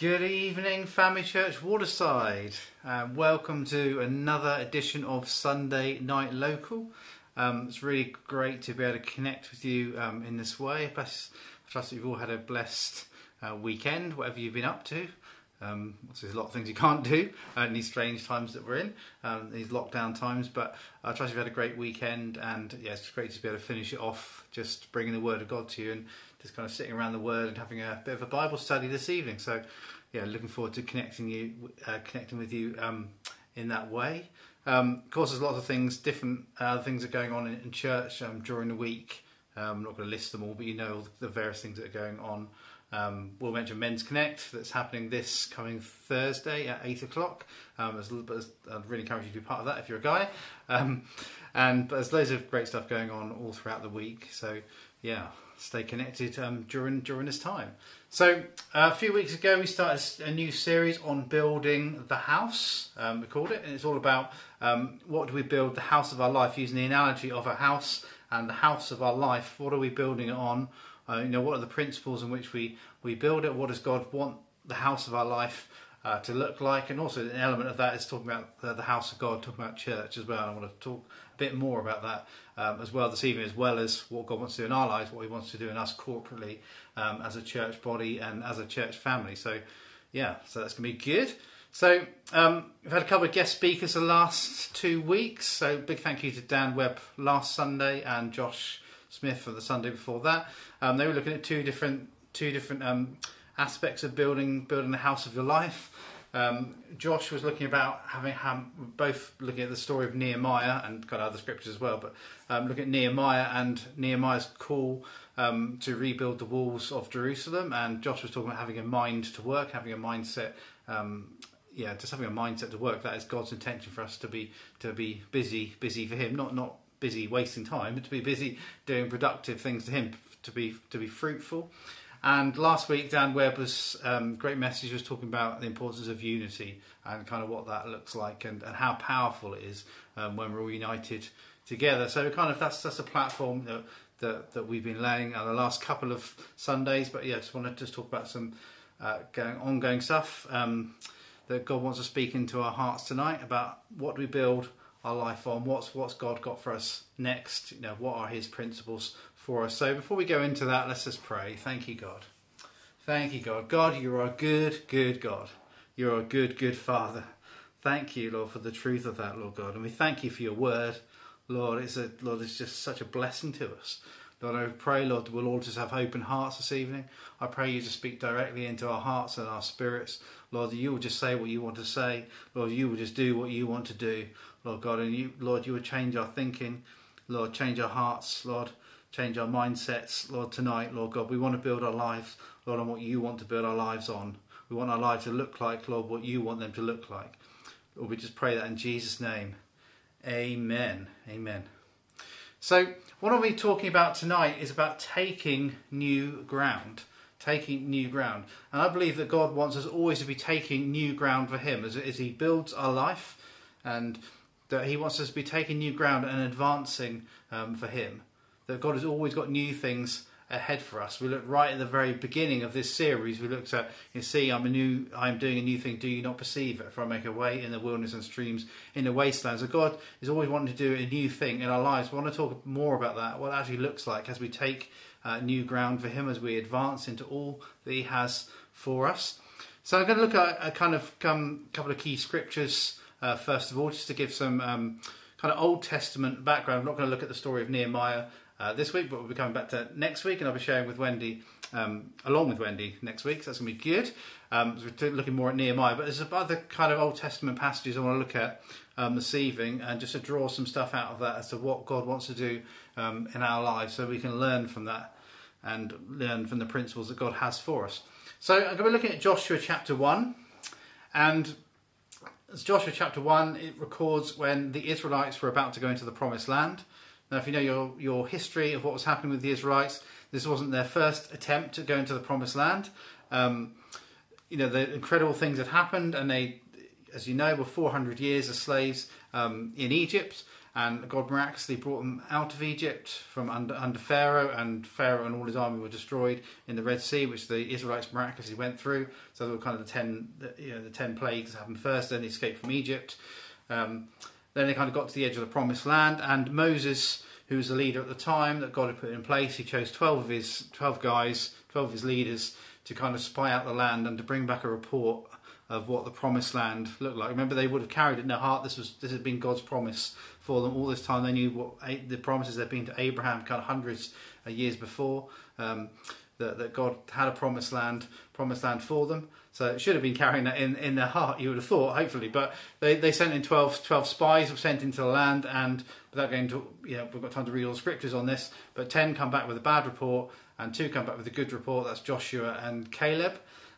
Good evening, Family Church Waterside. Um, welcome to another edition of Sunday Night Local. Um, it's really great to be able to connect with you um, in this way. I trust that you've all had a blessed uh, weekend, whatever you've been up to. Um, there's a lot of things you can't do uh, in these strange times that we're in, um, these lockdown times. But I trust you've had a great weekend, and yeah, it's great to be able to finish it off, just bringing the Word of God to you, and just kind of sitting around the Word and having a bit of a Bible study this evening. So, yeah, looking forward to connecting you, uh, connecting with you um, in that way. Um, of course, there's lots of things, different uh, things are going on in, in church um, during the week. Um, I'm not going to list them all, but you know the various things that are going on. Um, we'll mention Men's Connect that's happening this coming Thursday at eight o'clock. Um, I'd really encourage you to be part of that if you're a guy. Um, and but there's loads of great stuff going on all throughout the week. So yeah, stay connected um, during during this time. So uh, a few weeks ago we started a new series on building the house. Um, we called it, and it's all about um, what do we build the house of our life using the analogy of a house and the house of our life. What are we building it on? Uh, you know, what are the principles in which we, we build it? What does God want the house of our life uh, to look like? And also, an element of that is talking about the, house of God, talking about church as well. I want to talk a bit more about that um, as well this evening, as well as what God wants to do in our lives, what He wants to do in us corporately um, as a church body and as a church family. So, yeah, so that's going to be good. So um, we've had a couple of guest speakers the last two weeks. So big thank you to Dan Webb last Sunday and Josh Smith for the Sunday before that. Um, they were looking at two different two different um, aspects of building building the house of your life. Um, Josh was looking about having both looking at the story of Nehemiah and kind of other scriptures as well, but um, looking at Nehemiah and Nehemiah's call um, to rebuild the walls of Jerusalem. And Josh was talking about having a mind to work, having a mindset um, yeah, just having a mindset to work. That is God's intention for us to be to be busy, busy for Him, not not busy wasting time, but to be busy doing productive things to Him, to be to be fruitful. And last week, Dan Webber's um, great message was talking about the importance of unity and kind of what that looks like and, and how powerful it is um, when we're all united together. So kind of that's that's a platform that that, that we've been laying on the last couple of Sundays. But yeah, just wanted to just talk about some uh, going, ongoing stuff um, that God wants to speak into our hearts tonight about what we build our life on. What's what's God got for us next? You know, what are His principles for us? So before we go into that, let's just pray. Thank you, God. Thank you, God. God, you are a good, good God. You're a good, good Father. Thank you, Lord, for the truth of that, Lord God, and we thank you for your word, Lord. It's a Lord. It's just such a blessing to us. Lord, I pray, Lord, we'll all just have open hearts this evening. I pray you to speak directly into our hearts and our spirits. Lord, you will just say what you want to say. Lord, you will just do what you want to do. Lord God, and you, Lord, you will change our thinking, Lord, change our hearts, Lord, change our mindsets, Lord, tonight, Lord God. We want to build our lives, Lord, on what you want to build our lives on. We want our lives to look like, Lord, what you want them to look like. Lord, we just pray that in Jesus' name. Amen. Amen. So, what are we talking about tonight is about taking new ground. Taking new ground. And I believe that God wants us always to be taking new ground for Him as, as He builds our life and that He wants us to be taking new ground and advancing um, for Him. That God has always got new things ahead for us. We looked right at the very beginning of this series. We looked at, you see, I'm a new, I'm doing a new thing. Do you not perceive it? For I make a way in the wilderness and streams in the wastelands. So God is always wanting to do a new thing in our lives. We want to talk more about that. What it actually looks like as we take uh, new ground for Him, as we advance into all that He has for us. So I'm going to look at a kind of um, couple of key scriptures uh, first of all, just to give some um, kind of Old Testament background. I'm not going to look at the story of Nehemiah uh, this week, but we'll be coming back to next week, and I'll be sharing with Wendy, um, along with Wendy, next week. So that's going to be good. Um, so we're looking more at Nehemiah, but there's other kind of Old Testament passages I want to look at um, this evening, and just to draw some stuff out of that as to what God wants to do um, in our lives, so we can learn from that and learn from the principles that God has for us. So I'm going to be looking at Joshua chapter one, and as Joshua chapter 1, it records when the Israelites were about to go into the promised land. Now, if you know your, your history of what was happening with the Israelites, this wasn't their first attempt to go into the promised land. Um, you know, the incredible things had happened, and they, as you know, were 400 years as slaves um, in Egypt. and God miraculously brought them out of Egypt from under, under Pharaoh, and Pharaoh and all his army were destroyed in the Red Sea, which the Israelites miraculously went through. So there were kind of the ten, you know, the ten plagues happened first. Then they escaped from Egypt. Um, then they kind of got to the edge of the Promised Land, and Moses, who was the leader at the time that God had put in place, he chose twelve of his twelve guys, twelve of his leaders, to kind of spy out the land and to bring back a report of what the promised land looked like. Remember, they would have carried it in their heart. This was this had been God's promise for them all this time. They knew what the promises had been to Abraham, kind of hundreds of years before. Um, that, that God had a promised land, promised land for them. So it should have been carrying that in, in their heart, you would have thought, hopefully. But they, they sent in 12, 12 spies, were sent into the land, and without going to, you know, we've got time to read all the scriptures on this, but 10 come back with a bad report, and two come back with a good report. That's Joshua and Caleb.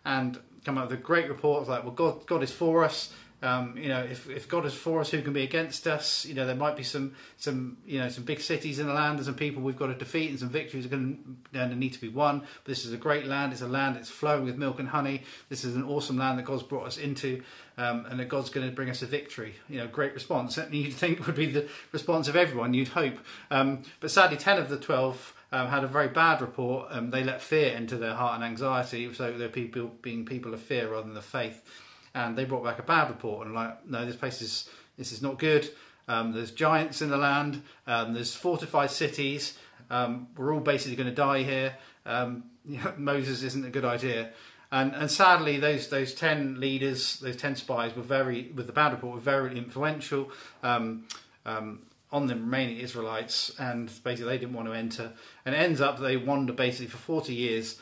And come out with a great report. Like, well, God, God is for us. Um, you know, if, if God is for us, who can be against us? You know, there might be some some you know some big cities in the land and some people we've got to defeat and some victories are going to need to be won. But this is a great land. It's a land that's flowing with milk and honey. This is an awesome land that God's brought us into, um, and that God's going to bring us a victory. You know, great response. Certainly, you'd think would be the response of everyone. You'd hope, um, but sadly, ten of the twelve. Um, had a very bad report. Um, they let fear into their heart and anxiety, so they're people being people of fear rather than the faith and they brought back a bad report and like, no, this place is this is not good. Um, there's giants in the land. Um, there's fortified cities. Um, we're all basically going to die here. Um, you know, Moses isn't a good idea. And, and sadly, those those ten leaders, those ten spies, were very with the bad report were very influential um, um, on the remaining Israelites, and basically they didn't want to enter. And ends up they wander basically for forty years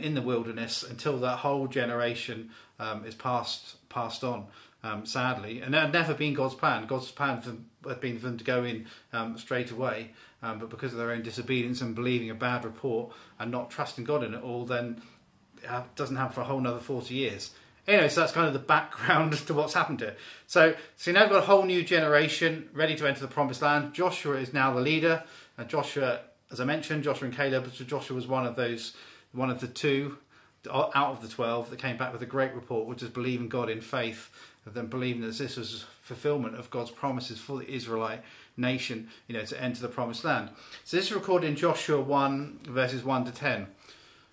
in the wilderness until that whole generation um, is passed passed on. Um, sadly, and that had never been God's plan. God's plan for, had been for them to go in um, straight away, um, but because of their own disobedience and believing a bad report and not trusting God in it all, then it doesn't happen for a whole another 40 years. Anyway, so that's kind of the background to what's happened here. So, so now we've got a whole new generation ready to enter the promised land. Joshua is now the leader. And Joshua, as I mentioned, Joshua and Caleb, so Joshua was one of those, one of the two out of the 12 that came back with a great report, which is believing God in faith, and then believing that this was fulfillment of God's promises for the Israelite nation, you know, to enter the promised land. So this is recorded in Joshua 1, verses 1 to 10.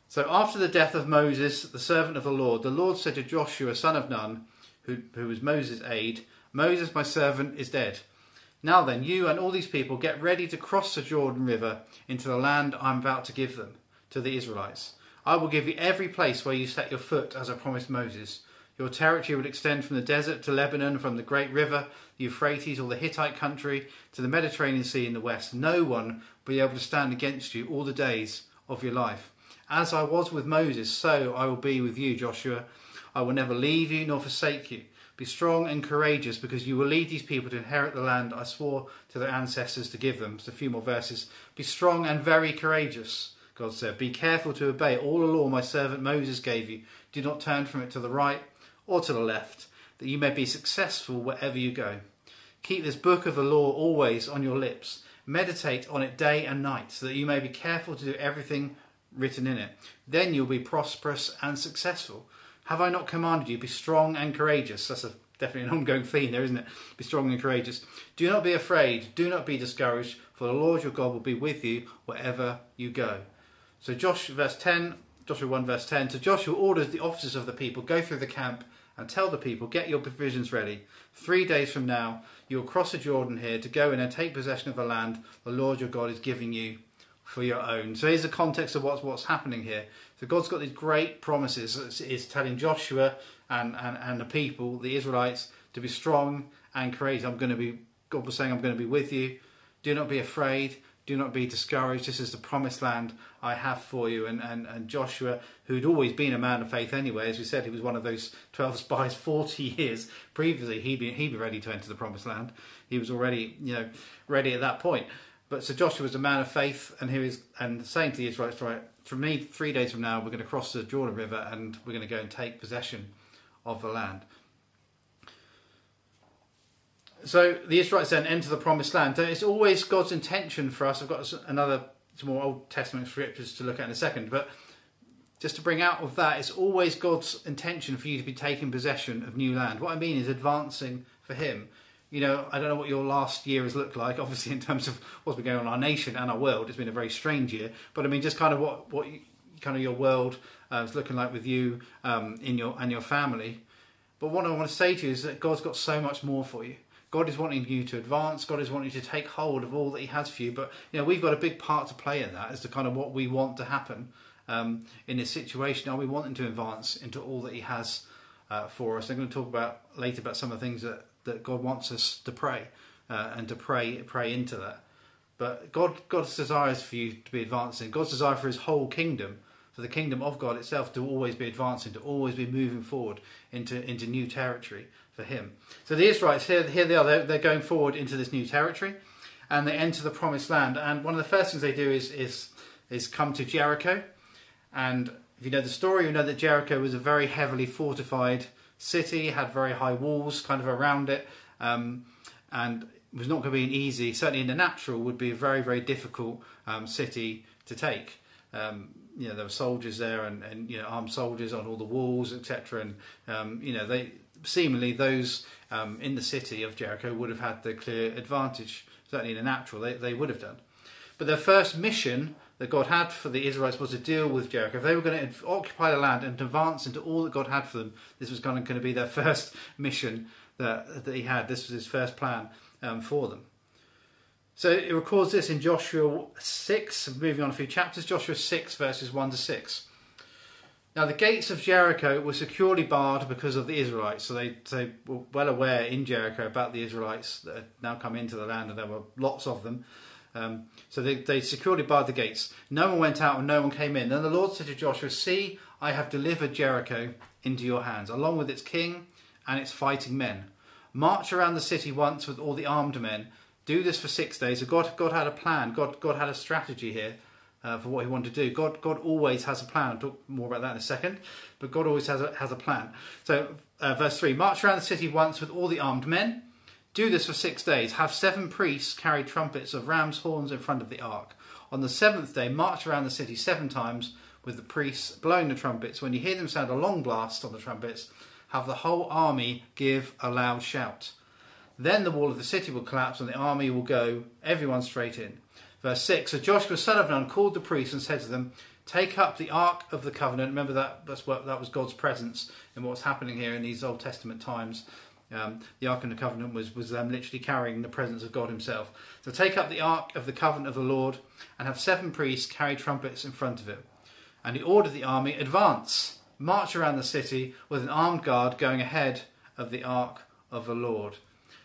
So after the death of Moses, the servant of the Lord, the Lord said to Joshua, son of Nun, who, who was Moses' aide, Moses, my servant, is dead. Now then, you and all these people get ready to cross the Jordan River into the land I'm about to give them, to the Israelites. I will give you every place where you set your foot, as I promised Moses. Your territory will extend from the desert to Lebanon, from the great river, the Euphrates, or the Hittite country, to the Mediterranean Sea in the west. No one will be able to stand against you all the days of your life. As I was with Moses, so I will be with you, Joshua. I will never leave you nor forsake you. Be strong and courageous, because you will lead these people to inherit the land I swore to their ancestors to give them. Just a few more verses. Be strong and very courageous. God said, Be careful to obey all the law my servant Moses gave you. Do not turn from it to the right or to the left, that you may be successful wherever you go. Keep this book of the law always on your lips. Meditate on it day and night, so that you may be careful to do everything written in it. Then you'll be prosperous and successful. Have I not commanded you? Be strong and courageous. That's a, definitely an ongoing theme there, isn't it? Be strong and courageous. Do not be afraid. Do not be discouraged, for the Lord your God will be with you wherever you go. So Josh, verse 10, Joshua 1, verse 10. So Joshua orders the officers of the people, go through the camp and tell the people, get your provisions ready. Three days from now, you will cross the Jordan here to go in and take possession of the land the Lord your God is giving you for your own. So here's the context of what's what's happening here. So God's got these great promises. Is telling Joshua and, and, and the people, the Israelites, to be strong and courageous. I'm going to be. God was saying, I'm going to be with you. Do not be afraid. Do not be discouraged. This is the promised land I have for you. And, and, and Joshua, who'd always been a man of faith anyway, as we said, he was one of those 12 spies 40 years previously. He'd be, he'd be ready to enter the promised land. He was already, you know, ready at that point. But so Joshua was a man of faith, and he was and saying to the Israelites, right, from me, three days from now, we're going to cross the Jordan River and we're going to go and take possession of the land. So the Israelites then enter the promised land. So it's always God's intention for us. I've got another some more Old Testament scriptures to look at in a second, but just to bring out of that, it's always God's intention for you to be taking possession of new land. What I mean is advancing for Him. you know, I don't know what your last year has looked like. Obviously, in terms of what's been going on in our nation and our world, it's been a very strange year. But I mean, just kind of what what you, kind of your world uh, is looking like with you um, in your and your family. But what I want to say to you is that God's got so much more for you. God is wanting you to advance. God is wanting you to take hold of all that He has for you. But you know, we've got a big part to play in that as to kind of what we want to happen um, in this situation. Are we wanting to advance into all that He has uh, for us? I'm going to talk about later about some of the things that, that God wants us to pray uh, and to pray pray into that. But God God's desire is for you to be advancing. God's desire for His whole kingdom for the kingdom of God itself to always be advancing, to always be moving forward into, into new territory for Him. So the Israelites, here, here they are, they're, they're going forward into this new territory and they enter the promised land. And one of the first things they do is, is, is come to Jericho. And if you know the story, you know that Jericho was a very heavily fortified city, had very high walls kind of around it, um, and was not going to be an easy, certainly in the natural, would be a very, very difficult um, city to take. Um, you know there were soldiers there and, and you know armed soldiers on all the walls etc and um, you know they seemingly those um, in the city of Jericho would have had the clear advantage certainly in the natural they, they would have done but their first mission that God had for the Israelites was to deal with Jericho. If they were going to occupy the land and advance into all that God had for them, this was going to be their first mission that, that He had. This was His first plan um, for them. So it records this in Joshua 6, moving on a few chapters, Joshua 6, verses 1 to 6. Now, the gates of Jericho were securely barred because of the Israelites. So they, they were well aware in Jericho about the Israelites that had now come into the land, and there were lots of them. Um, so they, they securely barred the gates. No one went out and no one came in. Then the Lord said to Joshua, See, I have delivered Jericho into your hands, along with its king and its fighting men. March around the city once with all the armed men do this for six days. So God, God had a plan. God, God had a strategy here uh, for what He wanted to do. God, God always has a plan. I'll talk more about that in a second. But God always has a, has a plan. So, uh, verse three: March around the city once with all the armed men. Do this for six days. Have seven priests carry trumpets of ram's horns in front of the ark. On the seventh day, march around the city seven times with the priests blowing the trumpets. When you hear them sound a long blast on the trumpets, have the whole army give a loud shout. Then the wall of the city will collapse and the army will go, everyone straight in. Verse 6 So Joshua, son of Nun, called the priests and said to them, Take up the Ark of the Covenant. Remember that that's what, that was God's presence in what's happening here in these Old Testament times. Um, the Ark of the Covenant was, was them literally carrying the presence of God Himself. So take up the Ark of the Covenant of the Lord and have seven priests carry trumpets in front of it. And he ordered the army, Advance, march around the city with an armed guard going ahead of the Ark of the Lord.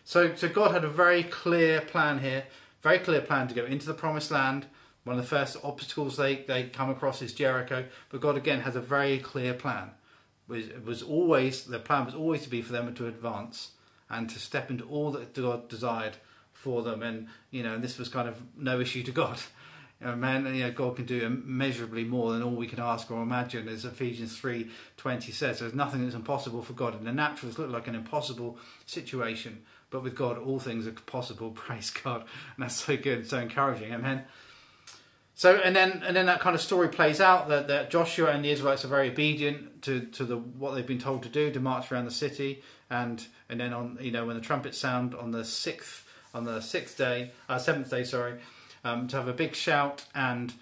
So, so God had a very clear plan here, very clear plan to go into the promised land. One of the first obstacles they, they come across is Jericho, but God again has a very clear plan. It was always the plan was always to be for them to advance and to step into all that God desired for them, and you know, this was kind of no issue to God. Man, you know, God can do immeasurably more than all we can ask or imagine, as Ephesians three twenty says. There's nothing that's impossible for God. and the natural, it looks like an impossible situation, but with God, all things are possible. Praise God, and that's so good, so encouraging. Amen. So and then and then that kind of story plays out that, that Joshua and the Israelites are very obedient to, to the what they've been told to do to march around the city and and then on you know when the trumpets sound on the sixth on the sixth day uh, seventh day sorry um, to have a big shout and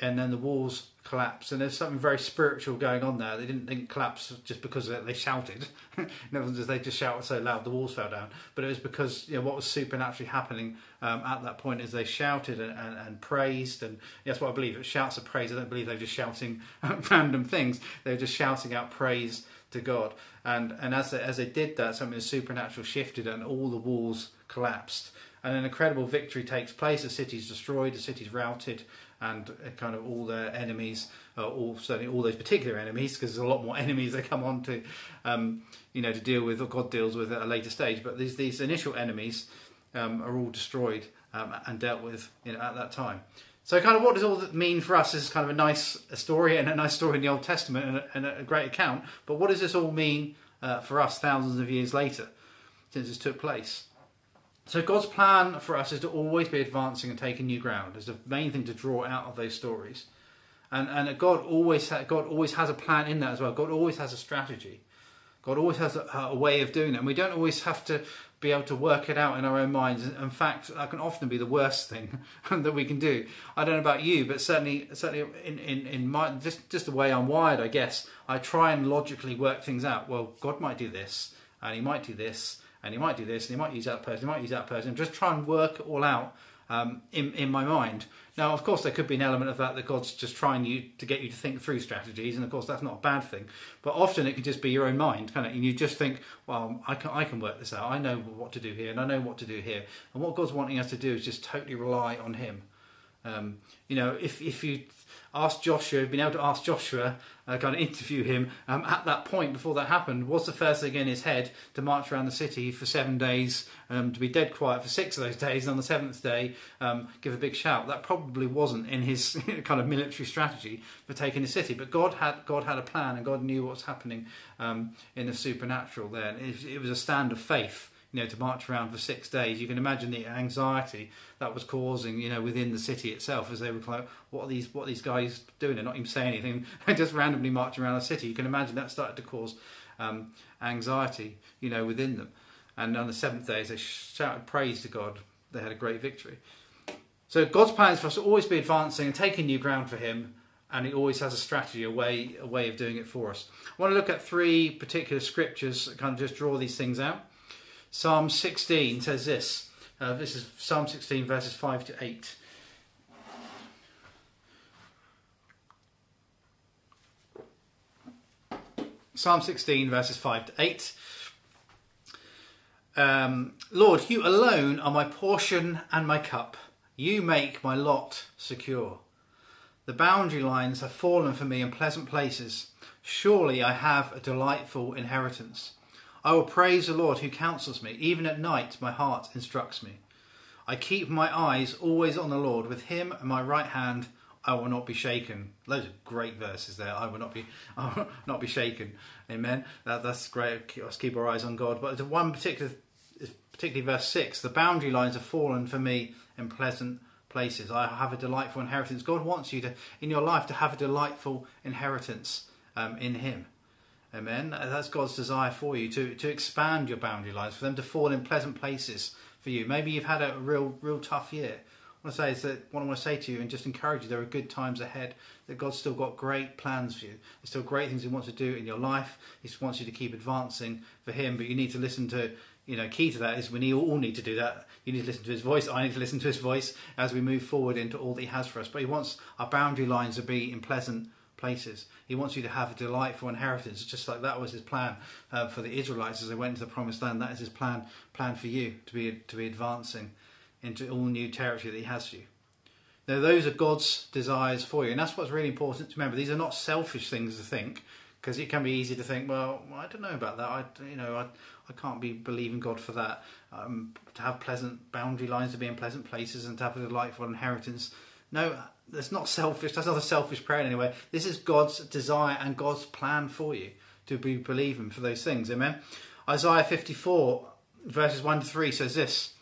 and then the walls collapse. And there's something very spiritual going on there. They didn't, didn't collapse just because they shouted. Never they just shouted so loud the walls fell down. But it was because you know what was supernaturally happening um, at that point is they shouted and, and, and praised. And that's what I believe. It shouts of praise. I don't believe they were just shouting random things. They were just shouting out praise to God. And and as they, as they did that, something supernatural shifted and all the walls collapsed. And an incredible victory takes place. The city's destroyed. The city's routed and kind of all their enemies, uh, all certainly all those particular enemies, because there's a lot more enemies they come on to, um, you know, to deal with or God deals with at a later stage. But these these initial enemies um, are all destroyed um, and dealt with you know, at that time. So, kind of, what does all that mean for us? This is kind of a nice story and a nice story in the Old Testament and a, and a great account. But what does this all mean uh, for us thousands of years later, since this took place? So God's plan for us is to always be advancing and taking new ground. Is the main thing to draw out of those stories, and and God always ha- God always has a plan in that as well. God always has a strategy. God always has a, a way of doing it, and we don't always have to be able to work it out in our own minds. In fact, that can often be the worst thing that we can do. I don't know about you, but certainly, certainly in, in, in my just just the way I'm wired, I guess I try and logically work things out. Well, God might do this, and He might do this, and He might do this, and He might use that person, He might use that person. Just try and work it all out um, in in my mind. Now, of course, there could be an element of that that God's just trying you to get you to think through strategies, and of course, that's not a bad thing. But often it can just be your own mind, kind of, and you just think, "Well, I can, I can work this out. I know what to do here, and I know what to do here." And what God's wanting us to do is just totally rely on Him. Um, you know, if if you asked Joshua, been able to ask Joshua, uh, kind of interview him um, at that point before that happened, was the first thing in his head to march around the city for seven days, um, to be dead quiet for six of those days, and on the seventh day um, give a big shout. That probably wasn't in his kind of military strategy for taking the city, but God had God had a plan, and God knew what's happening um, in the supernatural. There, it, it was a stand of faith you know, to march around for six days. You can imagine the anxiety that was causing, you know, within the city itself as they were like, what are these, what are these guys doing? They're not even saying anything. They're just randomly marching around the city. You can imagine that started to cause um, anxiety, you know, within them. And on the seventh day, they shouted praise to God, they had a great victory. So God's plan is for us to always be advancing and taking new ground for Him, and He always has a strategy, a way, a way of doing it for us. I want to look at three particular scriptures, that kind of just draw these things out. Psalm 16 says this. Uh, this is Psalm 16, verses 5 to 8. Psalm 16, verses 5 to 8. Um, Lord, you alone are my portion and my cup. You make my lot secure. The boundary lines have fallen for me in pleasant places. Surely I have a delightful inheritance. I will praise the Lord who counsels me. Even at night, my heart instructs me. I keep my eyes always on the Lord. With him at my right hand, I will not be shaken. Those are great verses there. I will not be, I will not be shaken. Amen. That, that's great. Let's keep our eyes on God. But the one particular, particularly verse six, the boundary lines have fallen for me in pleasant places. I have a delightful inheritance. God wants you to, in your life, to have a delightful inheritance um, in Him. Amen. That's God's desire for you to, to expand your boundary lines, for them to fall in pleasant places for you. Maybe you've had a real, real tough year. What I say is that what I want to say to you and just encourage you, there are good times ahead. That God's still got great plans for you. There's still great things He wants to do in your life. He wants you to keep advancing for Him, but you need to listen to. You know, key to that is we need, all need to do that. You need to listen to His voice. I need to listen to His voice as we move forward into all that He has for us. But He wants our boundary lines to be in pleasant places. He wants you to have a delightful inheritance, just like that was his plan uh, for the Israelites as they went into the promised land. That is his plan plan for you to be to be advancing into all new territory that he has for you. Now, those are God's desires for you, and that's what's really important to remember. These are not selfish things to think, because it can be easy to think, well, I don't know about that. I, you know, I, I can't be believing God for that. Um, to have pleasant boundary lines, to be in pleasant places, and to have a delightful inheritance. No, that's not selfish. That's not a selfish prayer anyway. This is God's desire and God's plan for you to be believing for those things. Amen. Isaiah 54 verses 1 to 3 says this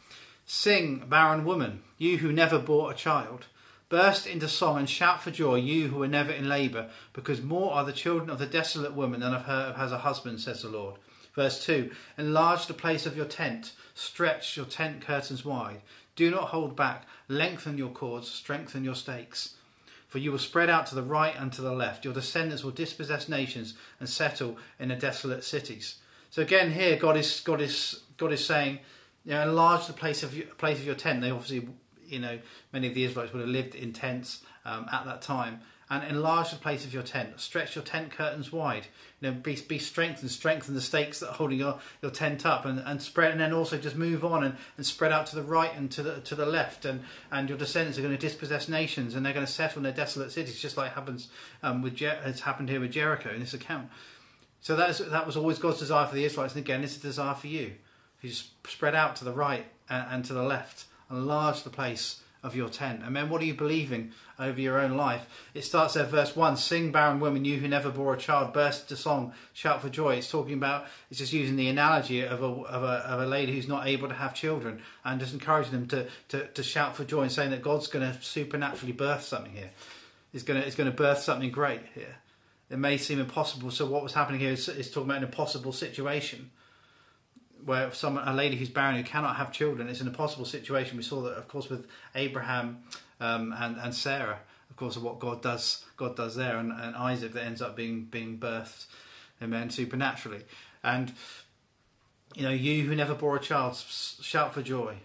Sing, barren woman, you who never bore a child. Burst into song and shout for joy, you who were never in labour, because more are the children of the desolate woman than of her who has a husband, says the Lord. Verse 2 Enlarge the place of your tent, stretch your tent curtains wide. Do not hold back. Lengthen your cords, strengthen your stakes. For you will spread out to the right and to the left. Your descendants will dispossess nations and settle in the desolate cities. So again, here God is God is God is saying, you know, enlarge the place of your, place of your tent. They obviously, you know, many of the Israelites would have lived in tents um, at that time, and enlarge the place of your tent. Stretch your tent curtains wide. You know, be, be strengthened, strengthen the stakes that are holding your, your tent up, and, and spread, and then also just move on and, and spread out to the right and to the to the left, and, and your descendants are going to dispossess nations, and they're going to settle in their desolate cities, just like happens um, with Jer- has happened here with Jericho in this account. So that is, that was always God's desire for the Israelites, and again, it's a desire for you. You spread out to the right and, and to the left, enlarge the place of your tent. And then what are you believing over your own life? It starts at verse 1 Sing, barren woman, you who never bore a child, burst into song, shout for joy. It's talking about, it's just using the analogy of a, of a, of a lady who's not able to have children and just encouraging them to, to, to shout for joy and saying that God's going to supernaturally birth something here. It's going to, it's going to birth something great here. it may seem impossible. So what was happening here is, is talking about an impossible situation where some a lady who's barren who cannot have children. It's an impossible situation. We saw that, of course, with Abraham um, and and Sarah. Of course, of what God does, God does there, and, and Isaac that ends up being being birthed, amen, supernaturally. And you know, you who never bore a child, shout for joy.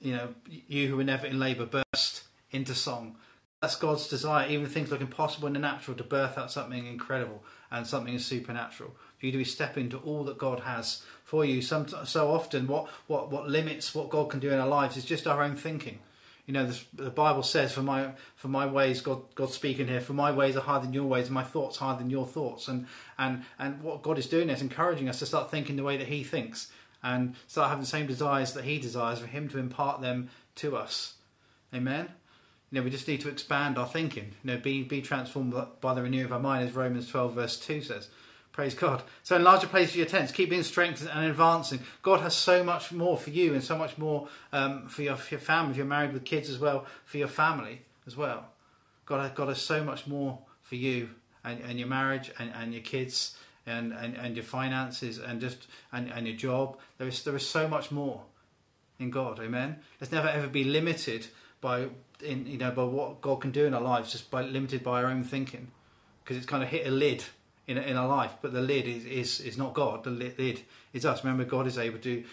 You know, you who were never in labour, burst into song. That's God's desire. Even things look impossible in the natural, to birth out something incredible and something supernatural. For you to be step into all that God has for you. Some, so often, what, what, what limits what God can do in our lives is just our own thinking. You know, the, the Bible says, "For my for my ways, God God's speaking here. For my ways are higher than your ways, and my thoughts higher than your thoughts." And and and what God is doing is encouraging us to start thinking the way that He thinks, and start having the same desires that He desires for Him to impart them to us. Amen. You know, we just need to expand our thinking. You know, be be transformed by the renewing of our mind, as Romans twelve verse two says. Praise God. So enlarge the place of your tents. Keep being strengthened and advancing. God has so much more for you and so much more um, for, your, for your family. If you're married with kids as well, for your family as well. God has, God has so much more for you and, and your marriage and, and your kids and, and, and your finances and just and, and your job. There is there is so much more in God. Amen. Let's never ever be limited by in you know by what God can do in our lives, just by limited by our own thinking, because it's kind of hit a lid in, in our life, but the lid is, is, is not God. The lid is us. Remember, God is able to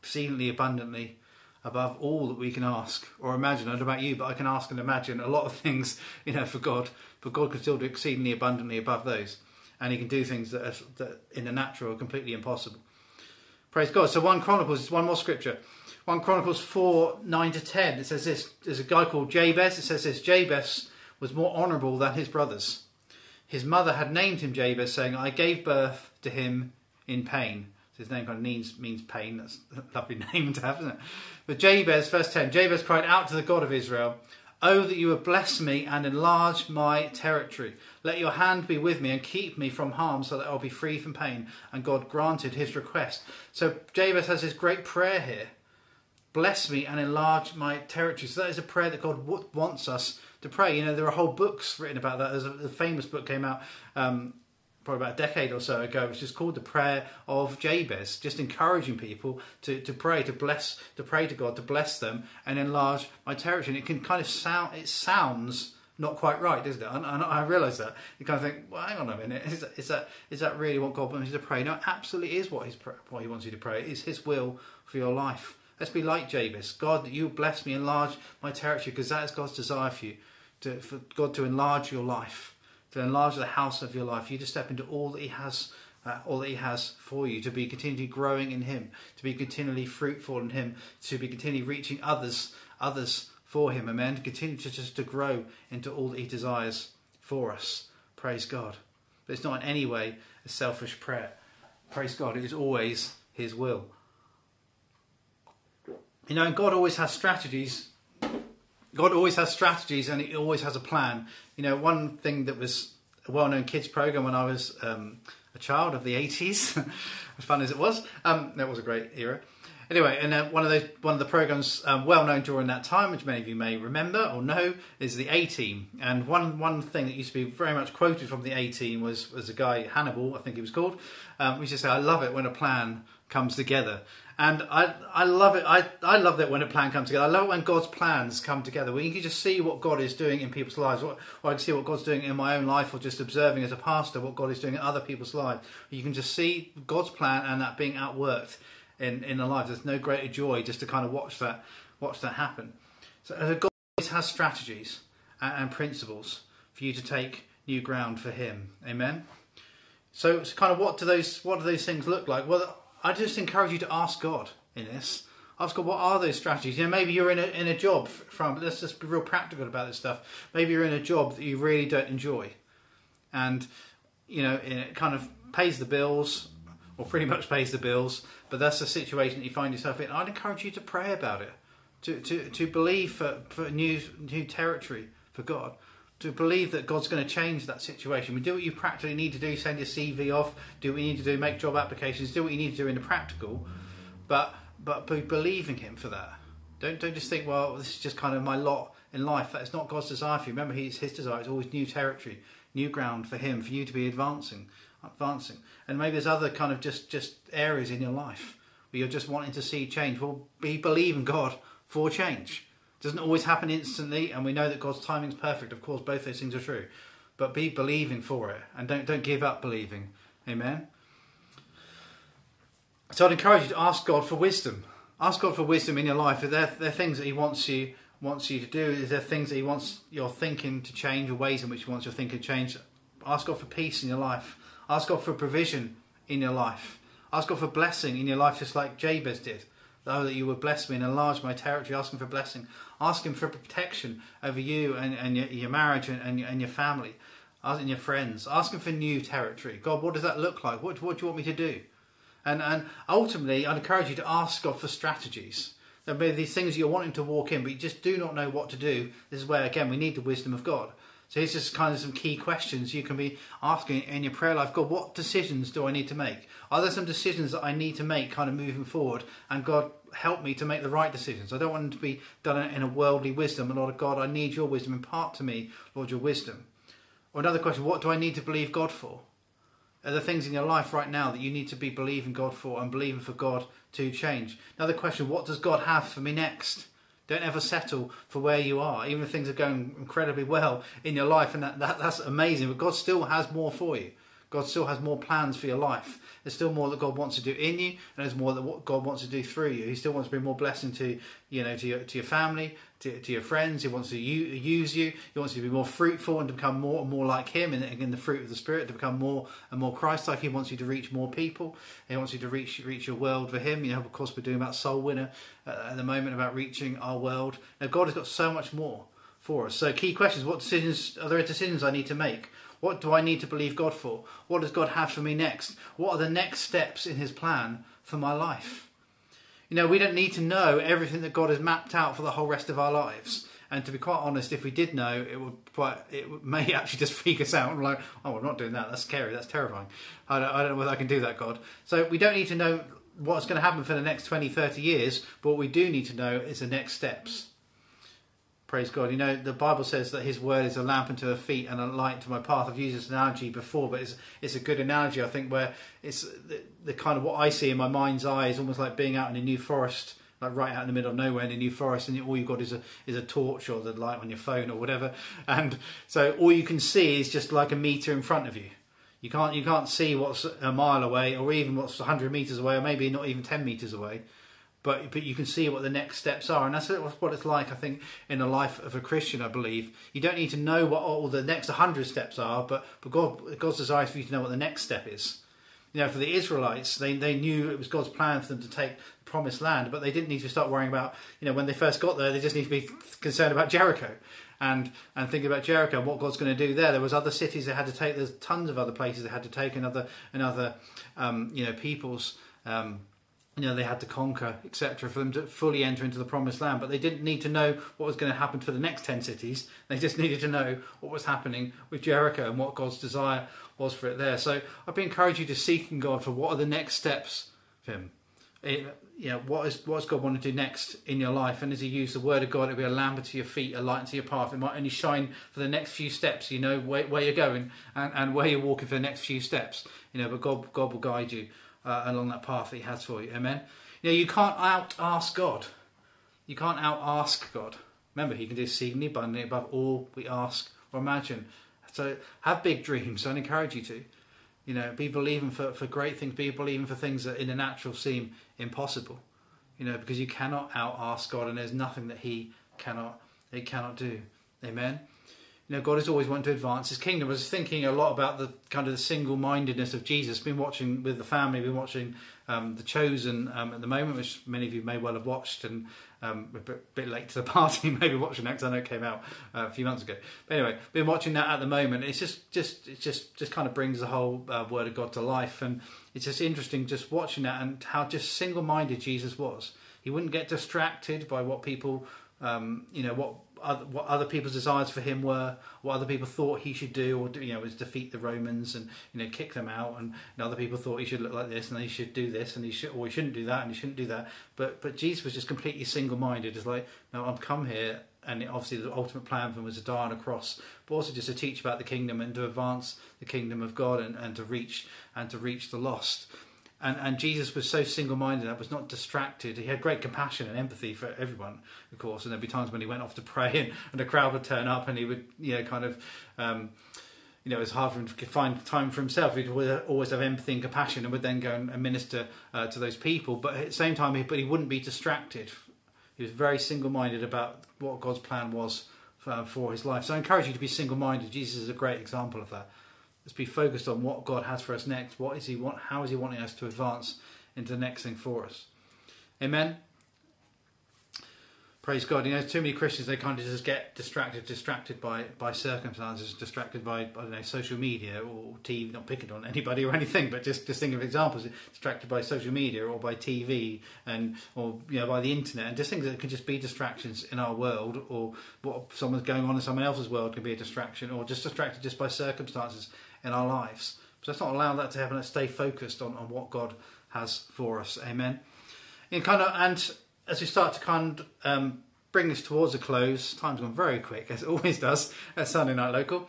exceedingly abundantly above all that we can ask or imagine. I don't know about you, but I can ask and imagine a lot of things, you know, for God. But God can still do exceedingly abundantly above those, and He can do things that, are, that in the natural are completely impossible. Praise God. So one Chronicles, it's one more scripture. One Chronicles four nine to ten. It says this. There's a guy called Jabez. It says this. Jabez was more honourable than his brothers his mother had named him Jabez, saying, I gave birth to him in pain. So his name kind of means, means pain. That's a lovely name to have, isn't it? But Jabez, verse 10, Jabez cried out to the God of Israel, Oh, that you would bless me and enlarge my territory. Let your hand be with me and keep me from harm so that I'll be free from pain. And God granted his request. So Jabez has this great prayer here Bless me and enlarge my territory. So that is a prayer that God wants us to pray. You know, there are whole books written about that. There's a, a famous book came out um, probably about a decade or so ago, which is called the Prayer of Jabez, just encouraging people to, to pray, to bless, to pray to God, to bless them and enlarge my territory. And it can kind of sound, it sounds not quite right, doesn't it? And, I realise that. You kind of think, well, hang on a minute, is that, is that, is that really what God wants you to pray? No, absolutely is what, he's, what He wants you to pray. It is His will for your life. Let's be like Jabez. God, you bless me, enlarge my territory, because that is God's desire for you to, for God to enlarge your life, to enlarge the house of your life. You to step into all that He has, uh, all that He has for you, to be continually growing in Him, to be continually fruitful in Him, to be continually reaching others, others for Him. Amen. To continue to just to grow into all that He desires for us. Praise God. But it's not in any way a selfish prayer. Praise God. It is always His will. You know, God always has strategies God always has strategies and He always has a plan. You know, one thing that was a well-known kids program when I was um, a child of the '80s, as fun as it was, um, that was a great era. Anyway, and uh, one of those one of the programs um, well known during that time, which many of you may remember or know, is the A Team. And one one thing that used to be very much quoted from the A Team was was a guy Hannibal, I think he was called. Um, used to say, "I love it when a plan comes together." And I, I love it. I, I love that when a plan comes together. I love it when God's plans come together. When you can just see what God is doing in people's lives, or, I can see what God's doing in my own life, or just observing as a pastor what God is doing in other people's lives. You can just see God's plan and that being outworked in in the lives. There's no greater joy just to kind of watch that watch that happen. So God has strategies and, and principles for you to take new ground for Him. Amen. So, so kind of what do those what do those things look like? Well I just encourage you to ask God in this. Ask God, what are those strategies? You know, maybe you're in a in a job from. Let's just be real practical about this stuff. Maybe you're in a job that you really don't enjoy, and you know it kind of pays the bills, or pretty much pays the bills. But that's the situation that you find yourself in. I'd encourage you to pray about it, to to to believe for for new new territory for God to believe that God's going to change that situation. We do what you practically need to do, send your CV off, do what you need to do, make job applications, do what you need to do in the practical, but but be believing Him for that. Don't don't just think, well, this is just kind of my lot in life. That is not God's desire for you. Remember, His His desire is always new territory, new ground for Him, for you to be advancing, advancing. And maybe there's other kind of just just areas in your life where you're just wanting to see change. Well, be believing God for change. Doesn't always happen instantly, and we know that God's timing is perfect. Of course, both those things are true. But be believing for it, and don't don't give up believing. Amen. So I'd encourage you to ask God for wisdom. Ask God for wisdom in your life. If there, there are things that He wants you wants you to do, is there things that He wants your thinking to change, or ways in which He wants your thinking to change? Ask God for peace in your life. Ask God for provision in your life. Ask God for blessing in your life, just like Jabez did. Oh, that you would bless me and enlarge my territory. Ask Him for blessing. Ask Him for protection over you and, and your, your marriage and, and, your, and your family and your friends. Ask Him for new territory. God, what does that look like? What, what do you want me to do? And, and ultimately, I'd encourage you to ask God for strategies. There may be these things you're wanting to walk in, but you just do not know what to do. This is where, again, we need the wisdom of God. So here's just kind of some key questions you can be asking in your prayer life. God, what decisions do I need to make? Are there some decisions that I need to make kind of moving forward? And God, help me to make the right decisions. I don't want them to be done in a worldly wisdom. And Lord God, I need your wisdom. Impart to me, Lord, your wisdom. Or another question, what do I need to believe God for? Are there things in your life right now that you need to be believing God for and believing for God to change? Another question, what does God have for me next? Don't ever settle for where you are, even if things are going incredibly well in your life, and that, that, that's amazing. But God still has more for you. God still has more plans for your life. There's still more that God wants to do in you, and there's more that God wants to do through you. He still wants to bring more blessing to you know to your to your family, to, to your friends. He wants to use you. He wants you to be more fruitful and to become more and more like Him in, in the fruit of the Spirit, to become more and more Christ-like. He wants you to reach more people. He wants you to reach reach your world for Him. You know, of course, we're doing about Soul Winner uh, at the moment about reaching our world. Now, God has got so much more for us. So, key questions: What decisions are there? Decisions I need to make? What do I need to believe God for? What does God have for me next? What are the next steps in His plan for my life? You know, we don't need to know everything that God has mapped out for the whole rest of our lives. And to be quite honest, if we did know, it would quite, it may actually just freak us out. We're like, oh, I'm not doing that. That's scary. That's terrifying. I don't, I don't know whether I can do that, God. So we don't need to know what's going to happen for the next 20, 30 years. But what we do need to know is the next steps. Praise God. You know, the Bible says that His word is a lamp unto our feet and a light to my path. I've used this analogy before, but it's, it's a good analogy, I think, where it's the, the kind of what I see in my mind's eye is almost like being out in a new forest like right out in the middle of nowhere in a new forest, and all you've got is a is a torch or the light on your phone or whatever, and so all you can see is just like a meter in front of you. You can't you can't see what's a mile away, or even what's hundred meters away, or maybe not even ten meters away but but you can see what the next steps are, and that's what it's like. I think in the life of a Christian, I believe you don't need to know what all the next hundred steps are, but but God God's desire for you to know what the next step is. You know, for the Israelites, they they knew it was God's plan for them to take the promised land, but they didn't need to start worrying about you know when they first got there. They just need to be concerned about Jericho and and thinking about Jericho and what God's going to do there. There was other cities they had to take. There's tons of other places they had to take, and other and other um, you know peoples. Um, you know, they had to conquer, etc., for them to fully enter into the promised land. But they didn't need to know what was going to happen for the next 10 cities. They just needed to know what was happening with Jericho and what God's desire was for it there. So I'd be encouraging you to seek in God for what are the next steps for Him. It, you know, what is what's God want to do next in your life? And as you use the word of God, it'll be a lamp to your feet, a light to your path. It might only shine for the next few steps. You know where, where you're going and, and where you're walking for the next few steps. You know, but God God will guide you uh, along that path that He has for you. Amen. You know, you can't out ask God. You can't out ask God. Remember, He can do exceedingly abundantly above all we ask or imagine. So have big dreams. I encourage you to. You know, be believing for, for great things. Be believing for things that in the natural seem impossible. You know, because you cannot out ask God, and there's nothing that He cannot He cannot do. Amen you know, God is always wanting to advance His kingdom. I was thinking a lot about the kind of the single-mindedness of Jesus. Been watching with the family. Been watching um, The Chosen um, at the moment, which many of you may well have watched, and um, a bit, bit, late to the party, maybe watching that because I know it came out uh, a few months ago. But anyway, been watching that at the moment. It's just, just, it just, just kind of brings the whole uh, Word of God to life, and it's just interesting just watching that and how just single-minded Jesus was. He wouldn't get distracted by what people, um, you know, what other, what other people's desires for him were, what other people thought he should do, or you know, was defeat the Romans and you know kick them out, and, and other people thought he should look like this and he should do this and he should or he shouldn't do that and he shouldn't do that. But but Jesus was just completely single minded. It's like, no, I've come here and obviously the ultimate plan for him was to die on a cross, but also just to teach about the kingdom and to advance the kingdom of God and, and to reach and to reach the lost. And, and Jesus was so single-minded that was not distracted. He had great compassion and empathy for everyone, of course. And there'd be times when he went off to pray, and, and the crowd would turn up, and he would, you know, kind of, um, you know, it was hard for him to find time for himself. He'd always have empathy and compassion, and would then go and minister uh, to those people. But at the same time, he, but he wouldn't be distracted. He was very single-minded about what God's plan was for, uh, for his life. So I encourage you to be single-minded. Jesus is a great example of that. Let's be focused on what God has for us next. What is He want? How is He wanting us to advance into the next thing for us? Amen. Praise God. You know, too many Christians they kind of just get distracted, distracted by by circumstances, distracted by I don't know social media or TV. Not picking on anybody or anything, but just just think of examples. Distracted by social media or by TV and or you know by the internet and just things that can just be distractions in our world or what someone's going on in someone else's world can be a distraction or just distracted just by circumstances in our lives. So let's not allow that to happen. Let's stay focused on, on what God has for us. Amen. And kind of, and as we start to kind of um, bring this towards a close, time's gone very quick, as it always does at Sunday Night Local.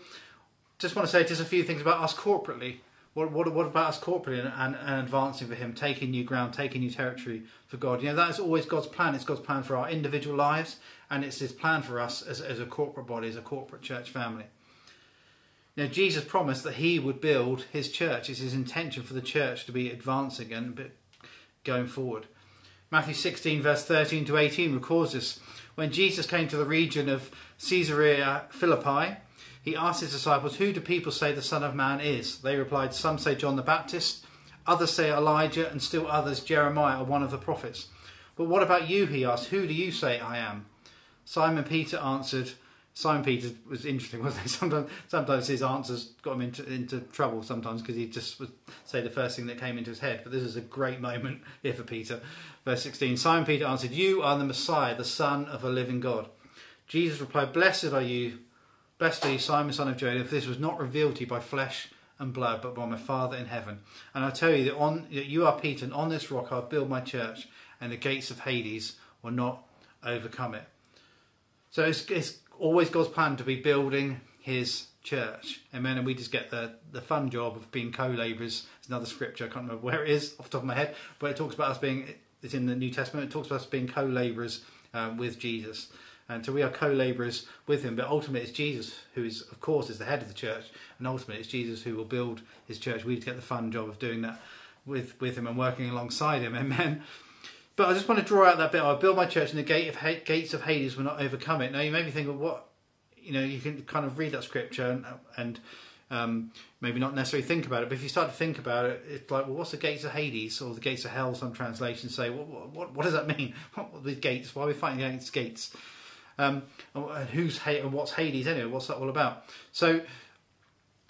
Just want to say just a few things about us corporately. What, what, what about us corporately and, and, and, advancing for Him, taking new ground, taking new territory for God? You know, that is always God's plan. It's God's plan for our individual lives, and it's His plan for us as, as a corporate body, as a corporate church family. Now, Jesus promised that he would build his church. It's his intention for the church to be advancing and going forward. Matthew 16, verse 13 to 18 records this. When Jesus came to the region of Caesarea Philippi, he asked his disciples, Who do people say the Son of Man is? They replied, Some say John the Baptist, others say Elijah, and still others Jeremiah or one of the prophets. But what about you? He asked, Who do you say I am? Simon Peter answered, Simon Peter was interesting, wasn't he? Sometimes, sometimes his answers got him into into trouble. Sometimes because he just would say the first thing that came into his head. But this is a great moment here for Peter. Verse sixteen: Simon Peter answered, "You are the Messiah, the Son of a living God." Jesus replied, "Blessed are you, blessed are you, Simon, son of Jonah, if this was not revealed to you by flesh and blood, but by my Father in heaven. And I tell you that on that you are Peter, and on this rock I'll build my church, and the gates of Hades will not overcome it." So it's, it's always God's plan to be building His church. Amen. And we just get the, the fun job of being co laborers. It's another scripture, I can't remember where it is off the top of my head, but it talks about us being, it's in the New Testament, it talks about us being co laborers um, with Jesus. And so we are co laborers with Him, but ultimately it's Jesus who is, of course, is the head of the church, and ultimately it's Jesus who will build His church. We get the fun job of doing that with, with Him and working alongside Him. Amen. But I just want to draw out that bit. I build my church, and the gate of ha- gates of Hades will not overcome it. Now you may be thinking, what? You know, you can kind of read that scripture and, and um, maybe not necessarily think about it. But if you start to think about it, it's like, well, what's the gates of Hades or the gates of hell? Some translations say, what, what, what does that mean? What the gates? Why are we fighting against gates? Um, and who's and what's Hades anyway? What's that all about? So,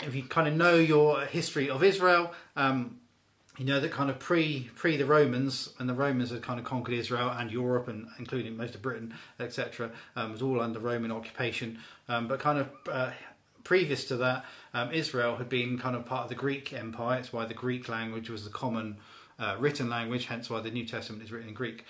if you kind of know your history of Israel. Um, you know that kind of pre pre the Romans, and the Romans had kind of conquered Israel and Europe, and including most of Britain, etc. Um, was all under Roman occupation. Um, but kind of uh, previous to that, um, Israel had been kind of part of the Greek Empire. It's why the Greek language was the common uh, written language. Hence why the New Testament is written in Greek.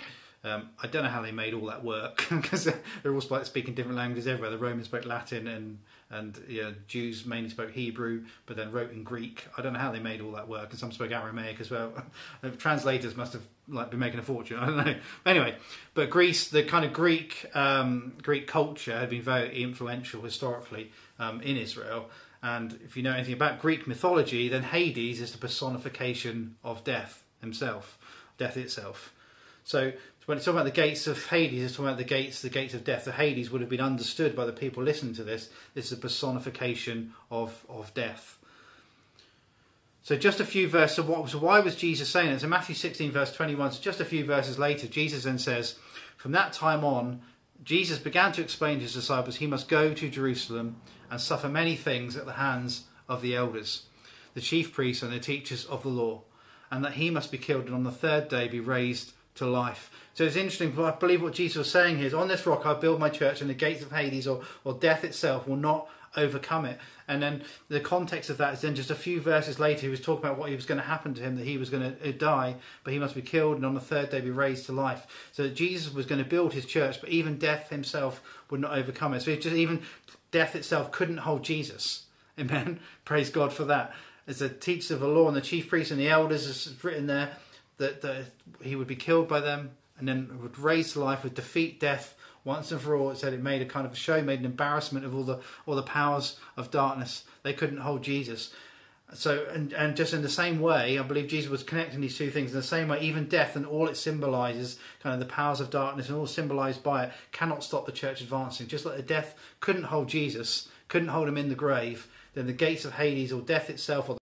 Um, I don't know how they made all that work because they're all speaking different languages everywhere. The Romans spoke Latin and and you know, Jews mainly spoke Hebrew, but then wrote in Greek. I don't know how they made all that work, and some spoke Aramaic as well. Translators must have like been making a fortune. I don't know. Anyway, but Greece, the kind of Greek um, Greek culture had been very influential historically um, in Israel. And if you know anything about Greek mythology, then Hades is the personification of death himself, death itself. So when it's talking about the gates of Hades, it's talking about the gates, the gates of death. The Hades would have been understood by the people listening to this. This is a personification of, of death. So just a few verses. What, so why was Jesus saying it? So Matthew 16, verse 21. So just a few verses later, Jesus then says, From that time on, Jesus began to explain to his disciples he must go to Jerusalem and suffer many things at the hands of the elders, the chief priests, and the teachers of the law, and that he must be killed and on the third day be raised to life. So it's interesting, I believe what Jesus was saying here is on this rock I'll build my church, and the gates of Hades or, or death itself will not overcome it. And then the context of that is then just a few verses later, he was talking about what was going to happen to him, that he was going to uh, die, but he must be killed and on the third day be raised to life. So Jesus was going to build his church, but even death himself would not overcome it. So just even death itself couldn't hold Jesus. Amen. Praise God for that. As the teachers of the law and the chief priests and the elders, it's written there that, that he would be killed by them and then would raise to life, would defeat death once and for all. It said it made a kind of a show, made an embarrassment of all the all the powers of darkness. They couldn't hold Jesus. So, and, and just in the same way, I believe Jesus was connecting these two things. In the same way, even death and all it symbolizes, kind of the powers of darkness and all symbolized by it, cannot stop the church advancing. Just like the death couldn't hold Jesus, couldn't hold him in the grave, then the gates of Hades or death itself or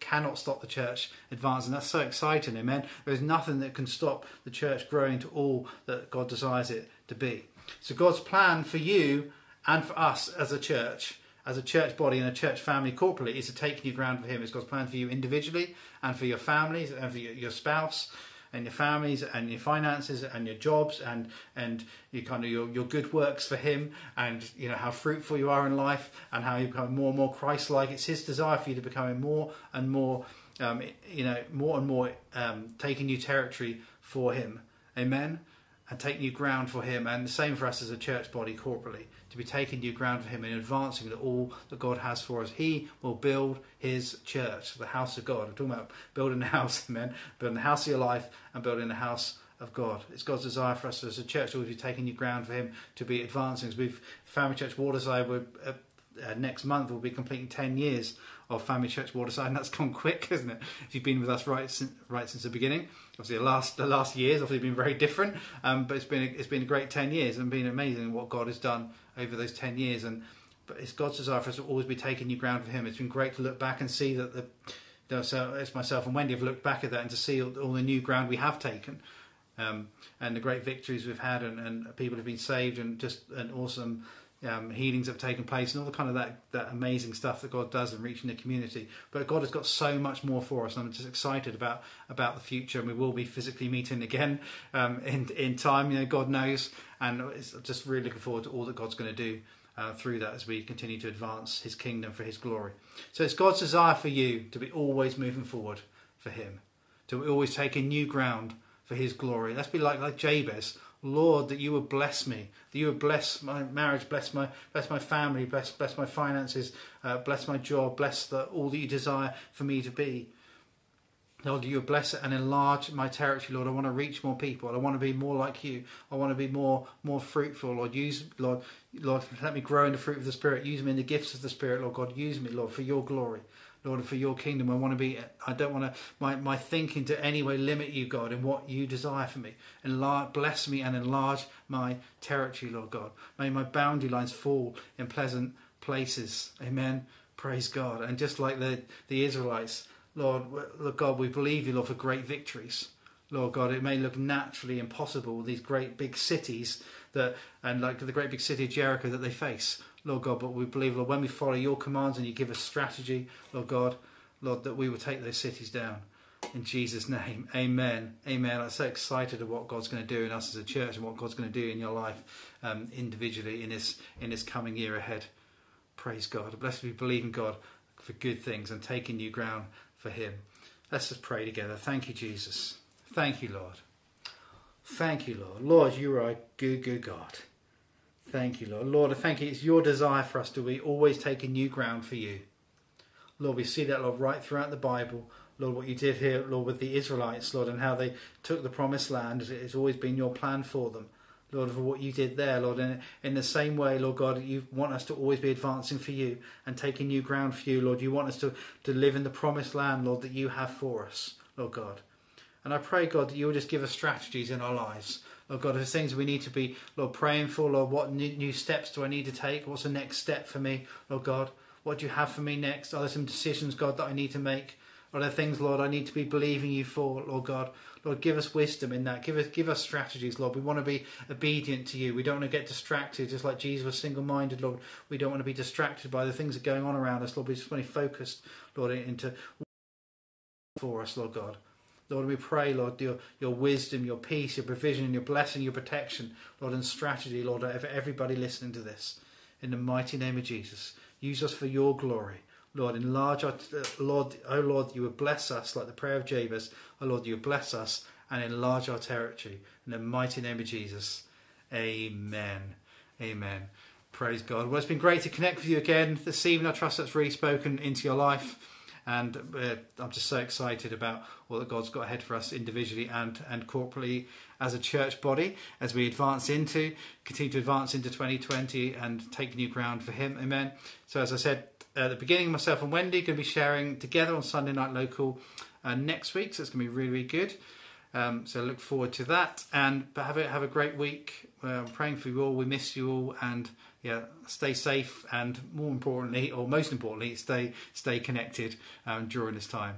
cannot stop the church advancing. That's so exciting, amen. There's nothing that can stop the church growing to all that God desires it to be. So God's plan for you and for us as a church, as a church body and a church family corporately, is to take new ground for Him. It's God's plan for you individually and for your families and for your spouse and your families and your finances and your jobs and and you kind of your, your good works for him and you know how fruitful you are in life and how you become more and more Christ-like. It's his desire for you to become more and more, um, you know, more and more um, taking new territory for him. Amen. And take new ground for him, and the same for us as a church body corporately to be taking new ground for him and advancing all that God has for us. He will build his church, the house of God. I'm talking about building a house, amen. Building the house of your life and building the house of God. It's God's desire for us as a church to always be taking new ground for him to be advancing. As we've Family Church Waterside, we're, uh, uh, next month we'll be completing 10 years of Family Church Waterside, and that's gone quick, isn't it? If you've been with us right since, right since the beginning, obviously the last the last years obviously been very different, um, but it's been a, it's been a great 10 years and been amazing what God has done over those 10 years. And but it's God's desire for us to always be taking new ground for Him. It's been great to look back and see that the you know, so it's myself and Wendy have looked back at that and to see all, all the new ground we have taken. Um, and the great victories we've had, and, and, people have been saved, and just an awesome um, healings have taken place, and all the kind of that, that amazing stuff that God does in reaching the community. But God has got so much more for us, and I'm just excited about about the future. And we will be physically meeting again um, in in time. You know, God knows, and it's just really looking forward to all that God's going to do uh, through that as we continue to advance His kingdom for His glory. So it's God's desire for you to be always moving forward for Him, to always take a new ground for His glory. Let's be like like Jabez. Lord, that you would bless me, that you would bless my marriage, bless my bless my family, bless bless my finances, uh, bless my job, bless the, all that you desire for me to be. Lord, you bless it and enlarge my territory, Lord. I want to reach more people. I want to be more like you. I want to be more more fruitful, Lord. Use Lord, Lord, let me grow in the fruit of the Spirit. Use me in the gifts of the Spirit, Lord God. Use me, Lord, for your glory. Lord, for your kingdom. I want to be, I don't want to, my, my thinking to any way limit you, God, in what you desire for me. Enlarge, bless me and enlarge my territory, Lord God. May my boundary lines fall in pleasant places. Amen. Praise God. And just like the, the Israelites, Lord, Lord God, we believe you, Lord, for great victories. Lord God, it may look naturally impossible, these great big cities that, and like the great big city of Jericho that they face. Lord God, but we believe, Lord, when we follow your commands and you give us strategy, Lord God, Lord, that we will take those cities down. In Jesus' name, amen. Amen. I'm so excited of what God's going to do in us as a church and what God's going to do in your life um, individually in this, in this coming year ahead. Praise God. Blessed be believing God for good things and taking new ground for Him. Let's just pray together. Thank you, Jesus. Thank you, Lord. Thank you, Lord. Lord, you are a good, good God. Thank you, Lord. Lord, I thank you. It's your desire for us to be always taking new ground for you. Lord, we see that, Lord, right throughout the Bible. Lord, what you did here, Lord, with the Israelites, Lord, and how they took the promised land. It's always been your plan for them. Lord, for what you did there, Lord. And in the same way, Lord God, you want us to always be advancing for you and taking new ground for you, Lord. You want us to, to live in the promised land, Lord, that you have for us, Lord God. And I pray, God, that you will just give us strategies in our lives. Lord God, there's things we need to be, Lord, praying for. Lord, what new, new steps do I need to take? What's the next step for me, Lord God? What do you have for me next? Are there some decisions, God, that I need to make? Are there things, Lord, I need to be believing you for, Lord God? Lord, give us wisdom in that. Give us, give us strategies, Lord. We want to be obedient to you. We don't want to get distracted, just like Jesus was single-minded, Lord. We don't want to be distracted by the things that are going on around us, Lord. We just want to be focused, Lord, into for us, Lord God. Lord, we pray, Lord, your, your wisdom, your peace, your provision, your blessing, your protection, Lord, and strategy, Lord, for everybody listening to this. in the mighty name of Jesus. Use us for your glory. Lord, enlarge our, uh, Lord, oh Lord, you would bless us like the prayer of Jabez. Oh Lord, you would bless us and enlarge our territory. In the mighty name of Jesus. Amen. Amen. Praise God. Well, it's been great to connect with you again this evening. I trust that's really spoken into your life. And uh, I'm just so excited about what God's got ahead for us individually and, and corporately as a church body as we advance into, continue to advance into 2020 and take new ground for Him. Amen. So, as I said at the beginning, myself and Wendy going to be sharing together on Sunday Night Local uh, next week. So, it's going to be really, really good. Um, so look forward to that, and but have a have a great week. Uh, I'm praying for you all. We miss you all, and yeah, stay safe, and more importantly, or most importantly, stay stay connected um, during this time.